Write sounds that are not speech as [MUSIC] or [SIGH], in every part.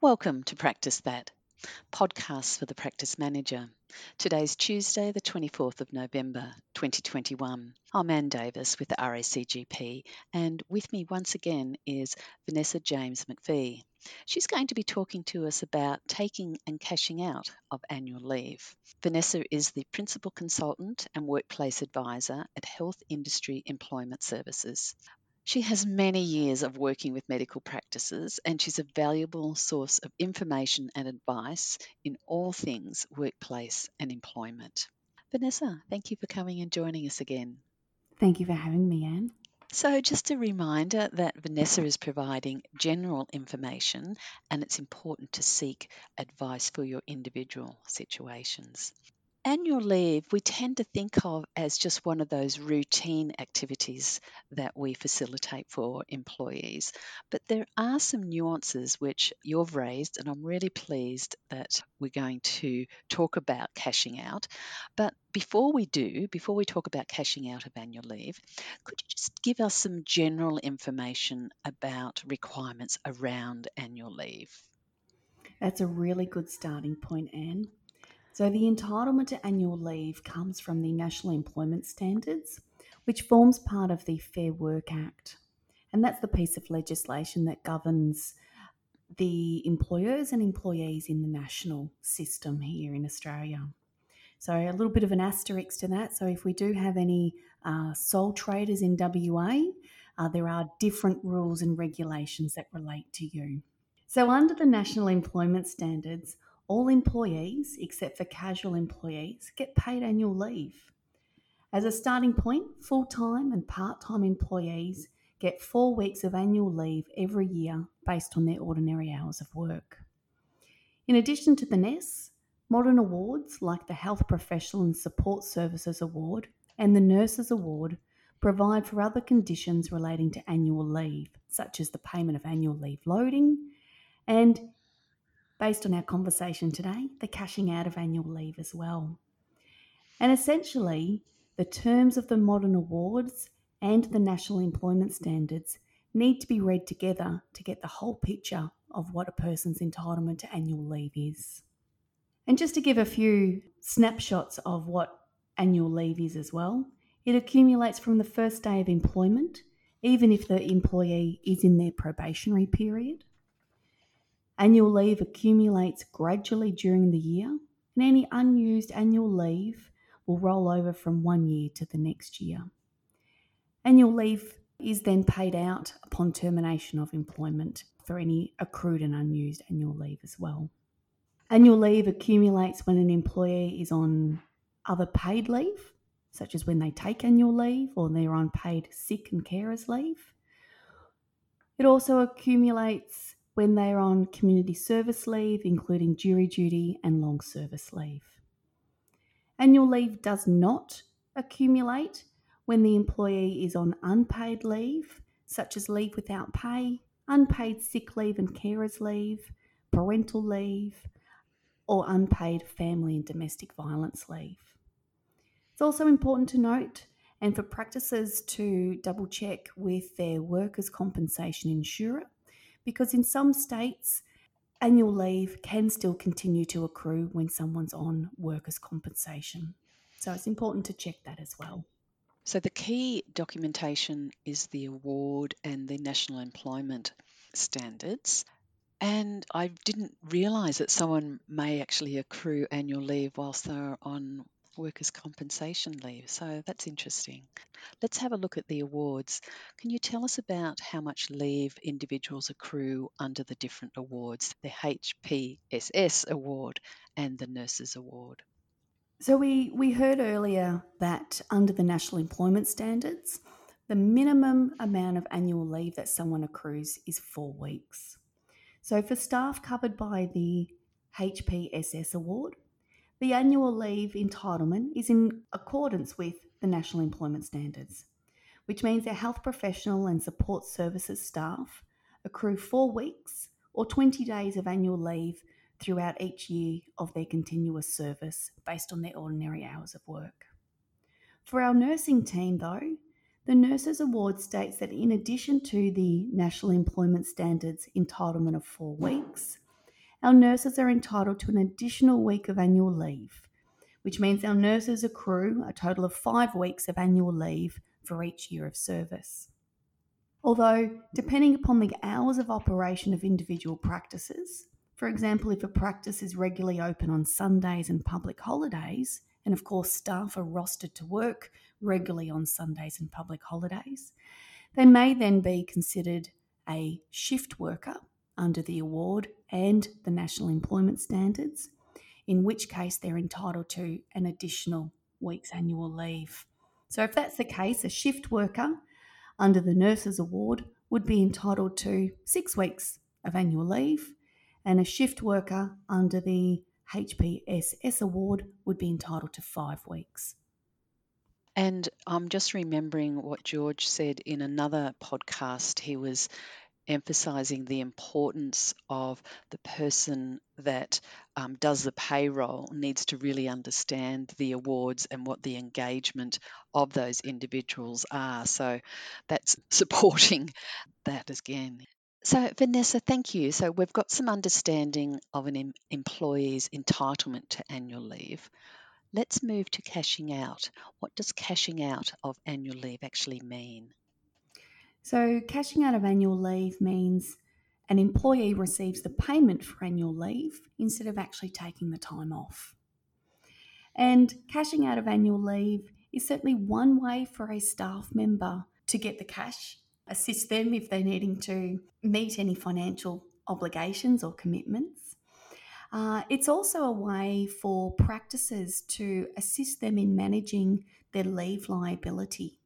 Welcome to Practice That, podcast for the practice manager. Today's Tuesday, the 24th of November 2021. I'm Ann Davis with the RACGP, and with me once again is Vanessa James McVie. She's going to be talking to us about taking and cashing out of annual leave. Vanessa is the Principal Consultant and Workplace Advisor at Health Industry Employment Services. She has many years of working with medical practices and she's a valuable source of information and advice in all things workplace and employment. Vanessa, thank you for coming and joining us again. Thank you for having me, Anne. So, just a reminder that Vanessa is providing general information and it's important to seek advice for your individual situations. Annual leave, we tend to think of as just one of those routine activities that we facilitate for employees. But there are some nuances which you've raised, and I'm really pleased that we're going to talk about cashing out. But before we do, before we talk about cashing out of annual leave, could you just give us some general information about requirements around annual leave? That's a really good starting point, Anne. So, the entitlement to annual leave comes from the National Employment Standards, which forms part of the Fair Work Act. And that's the piece of legislation that governs the employers and employees in the national system here in Australia. So, a little bit of an asterisk to that. So, if we do have any uh, sole traders in WA, uh, there are different rules and regulations that relate to you. So, under the National Employment Standards, all employees, except for casual employees, get paid annual leave. As a starting point, full time and part time employees get four weeks of annual leave every year based on their ordinary hours of work. In addition to the NES, modern awards like the Health Professional and Support Services Award and the Nurses Award provide for other conditions relating to annual leave, such as the payment of annual leave loading and based on our conversation today, the cashing out of annual leave as well. And essentially, the terms of the modern awards and the national employment standards need to be read together to get the whole picture of what a person's entitlement to annual leave is. And just to give a few snapshots of what annual leave is as well, it accumulates from the first day of employment, even if the employee is in their probationary period. Annual leave accumulates gradually during the year, and any unused annual leave will roll over from one year to the next year. Annual leave is then paid out upon termination of employment for any accrued and unused annual leave as well. Annual leave accumulates when an employee is on other paid leave, such as when they take annual leave or they're on paid sick and carers leave. It also accumulates when they are on community service leave, including jury duty and long service leave. Annual leave does not accumulate when the employee is on unpaid leave, such as leave without pay, unpaid sick leave and carers leave, parental leave, or unpaid family and domestic violence leave. It's also important to note and for practices to double check with their workers' compensation insurer because in some states, annual leave can still continue to accrue when someone's on workers' compensation. So it's important to check that as well. So the key documentation is the award and the national employment standards. And I didn't realise that someone may actually accrue annual leave whilst they're on workers' compensation leave. So that's interesting. Let's have a look at the awards. Can you tell us about how much leave individuals accrue under the different awards, the HPSS award and the Nurses Award? So we, we heard earlier that under the National Employment Standards, the minimum amount of annual leave that someone accrues is four weeks. So for staff covered by the HPSS award, the annual leave entitlement is in accordance with the National Employment Standards, which means our health professional and support services staff accrue four weeks or 20 days of annual leave throughout each year of their continuous service based on their ordinary hours of work. For our nursing team, though, the Nurses Award states that in addition to the National Employment Standards entitlement of four weeks, our nurses are entitled to an additional week of annual leave, which means our nurses accrue a total of five weeks of annual leave for each year of service. Although, depending upon the hours of operation of individual practices, for example, if a practice is regularly open on Sundays and public holidays, and of course, staff are rostered to work regularly on Sundays and public holidays, they may then be considered a shift worker under the award and the National Employment Standards, in which case they're entitled to an additional week's annual leave. So, if that's the case, a shift worker under the Nurses Award would be entitled to six weeks of annual leave, and a shift worker under the HPSS Award would be entitled to five weeks. And I'm just remembering what George said in another podcast. He was emphasizing the importance of the person that um, does the payroll needs to really understand the awards and what the engagement of those individuals are. So that's [LAUGHS] supporting that again. So, Vanessa, thank you. So, we've got some understanding of an em- employee's entitlement to annual leave. Let's move to cashing out. What does cashing out of annual leave actually mean? So, cashing out of annual leave means an employee receives the payment for annual leave instead of actually taking the time off. And cashing out of annual leave is certainly one way for a staff member to get the cash, assist them if they're needing to meet any financial obligations or commitments. Uh, it's also a way for practices to assist them in managing their leave liability.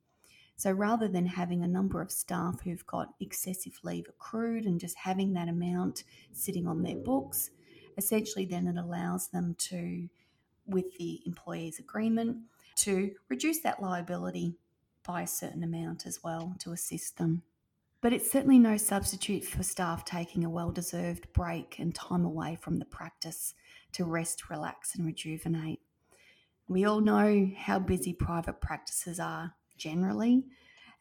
So rather than having a number of staff who've got excessive leave accrued and just having that amount sitting on their books, essentially then it allows them to, with the employee's agreement, to reduce that liability by a certain amount as well to assist them. But it's certainly no substitute for staff taking a well deserved break and time away from the practice to rest, relax, and rejuvenate. We all know how busy private practices are generally.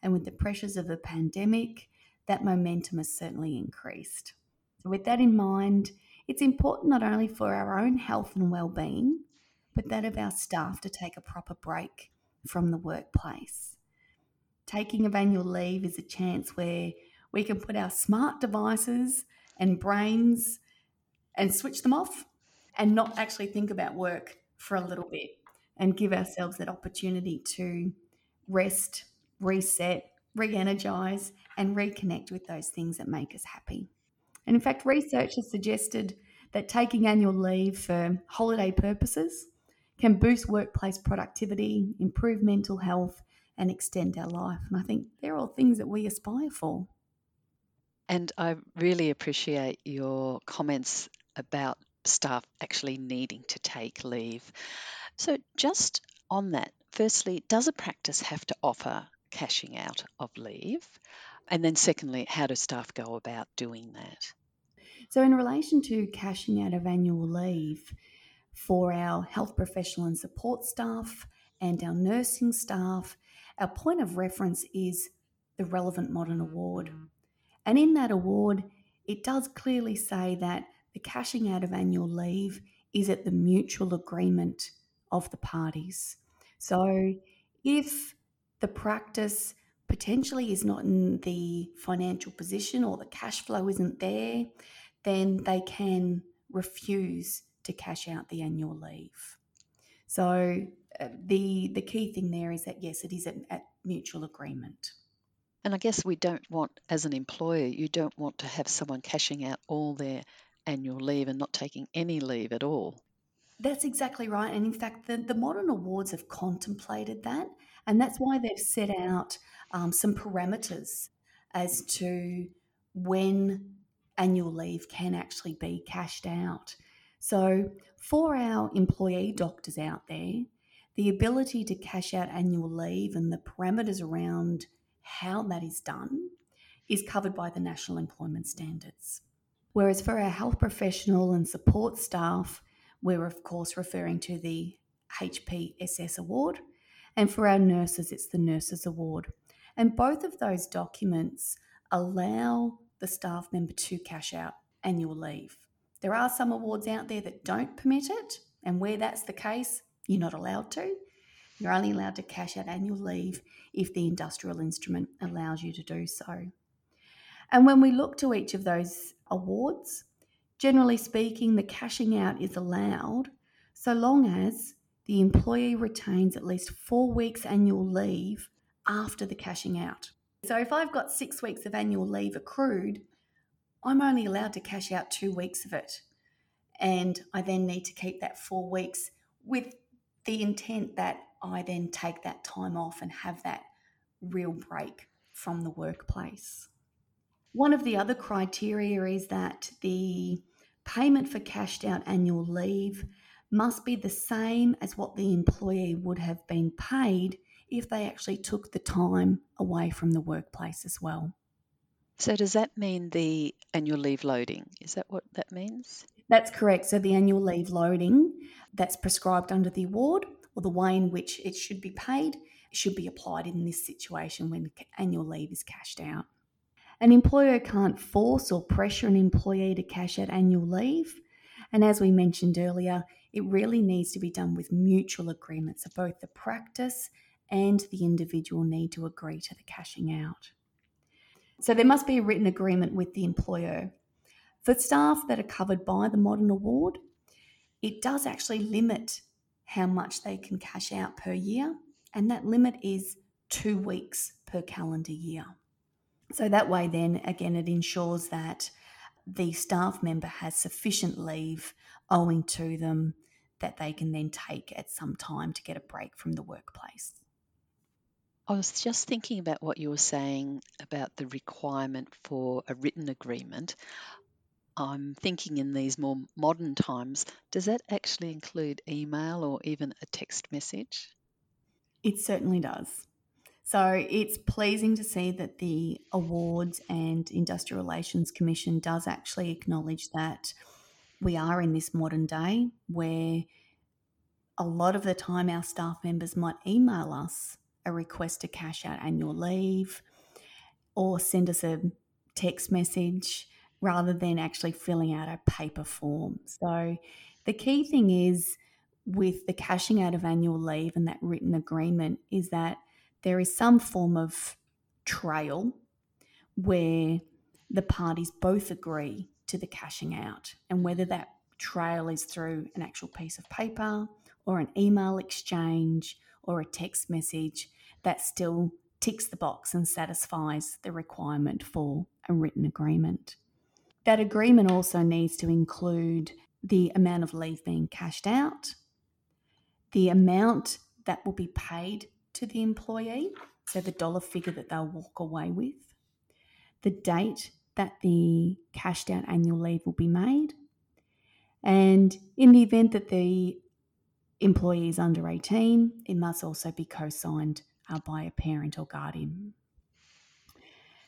And with the pressures of the pandemic, that momentum has certainly increased. So, with that in mind, it's important not only for our own health and well-being, but that of our staff to take a proper break from the workplace. Taking of annual leave is a chance where we can put our smart devices and brains and switch them off and not actually think about work for a little bit and give ourselves that opportunity to rest, reset, re energize, and reconnect with those things that make us happy. And in fact, research has suggested that taking annual leave for holiday purposes can boost workplace productivity, improve mental health, and extend our life. And I think they're all things that we aspire for. And I really appreciate your comments about staff actually needing to take leave. So, just on that, firstly, does a practice have to offer cashing out of leave? And then, secondly, how do staff go about doing that? So, in relation to cashing out of annual leave for our health professional and support staff and our nursing staff, our point of reference is the relevant modern award. And in that award, it does clearly say that the cashing out of annual leave is at the mutual agreement of the parties. So if the practice potentially is not in the financial position or the cash flow isn't there, then they can refuse to cash out the annual leave. So uh, the the key thing there is that yes, it is at, at mutual agreement. And I guess we don't want, as an employer, you don't want to have someone cashing out all their annual leave and not taking any leave at all. That's exactly right. And in fact, the, the modern awards have contemplated that. And that's why they've set out um, some parameters as to when annual leave can actually be cashed out. So, for our employee doctors out there, the ability to cash out annual leave and the parameters around how that is done is covered by the National Employment Standards. Whereas for our health professional and support staff, we're, of course, referring to the HPSS award. And for our nurses, it's the Nurses Award. And both of those documents allow the staff member to cash out annual leave. There are some awards out there that don't permit it, and where that's the case, you're not allowed to. You're only allowed to cash out annual leave if the industrial instrument allows you to do so. And when we look to each of those awards, generally speaking, the cashing out is allowed so long as the employee retains at least four weeks annual leave after the cashing out. So if I've got six weeks of annual leave accrued, I'm only allowed to cash out two weeks of it. And I then need to keep that four weeks with the intent that I then take that time off and have that real break from the workplace. One of the other criteria is that the payment for cashed out annual leave must be the same as what the employee would have been paid if they actually took the time away from the workplace as well. So, does that mean the annual leave loading? Is that what that means? That's correct. So, the annual leave loading that's prescribed under the award or the way in which it should be paid should be applied in this situation when annual leave is cashed out. An employer can't force or pressure an employee to cash out annual leave. And as we mentioned earlier, it really needs to be done with mutual agreement. So both the practice and the individual need to agree to the cashing out. So there must be a written agreement with the employer. For staff that are covered by the Modern Award, it does actually limit how much they can cash out per year, and that limit is two weeks per calendar year. So that way, then again, it ensures that the staff member has sufficient leave owing to them that they can then take at some time to get a break from the workplace. I was just thinking about what you were saying about the requirement for a written agreement. I'm thinking in these more modern times, does that actually include email or even a text message? It certainly does. So it's pleasing to see that the Awards and Industrial Relations Commission does actually acknowledge that we are in this modern day where a lot of the time our staff members might email us a request to cash out annual leave or send us a text message rather than actually filling out a paper form. So the key thing is with the cashing out of annual leave and that written agreement is that there is some form of trail where the parties both agree to the cashing out and whether that trail is through an actual piece of paper or an email exchange or a text message that still ticks the box and satisfies the requirement for a written agreement. That agreement also needs to include the amount of leave being cashed out, the amount that will be paid to the employee, so the dollar figure that they'll walk away with, the date that the cashed out annual leave will be made, and in the event that the employee is under 18, it must also be co signed uh, by a parent or guardian.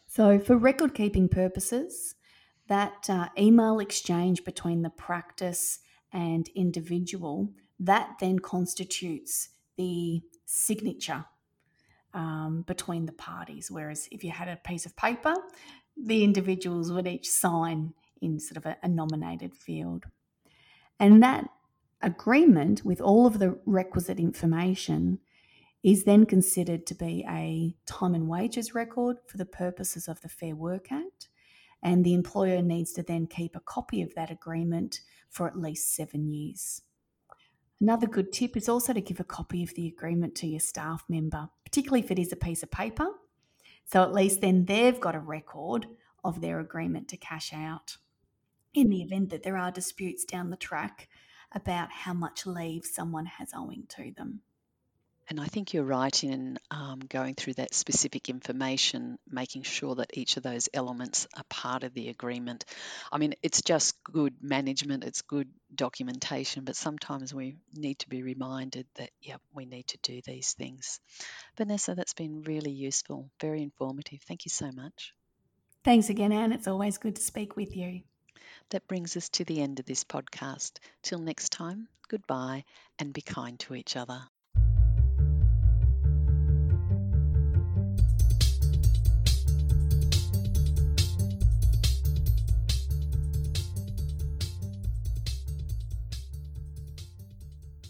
So, for record keeping purposes, that uh, email exchange between the practice and individual that then constitutes the signature um, between the parties. Whereas if you had a piece of paper, the individuals would each sign in sort of a, a nominated field. And that agreement with all of the requisite information is then considered to be a time and wages record for the purposes of the Fair Work Act and the employer needs to then keep a copy of that agreement for at least seven years. Another good tip is also to give a copy of the agreement to your staff member, particularly if it is a piece of paper. So at least then they've got a record of their agreement to cash out in the event that there are disputes down the track about how much leave someone has owing to them. And I think you're right in um, going through that specific information, making sure that each of those elements are part of the agreement. I mean, it's just good management, it's good documentation, but sometimes we need to be reminded that, yeah, we need to do these things. Vanessa, that's been really useful, very informative. Thank you so much. Thanks again, Anne. It's always good to speak with you. That brings us to the end of this podcast. Till next time, goodbye and be kind to each other.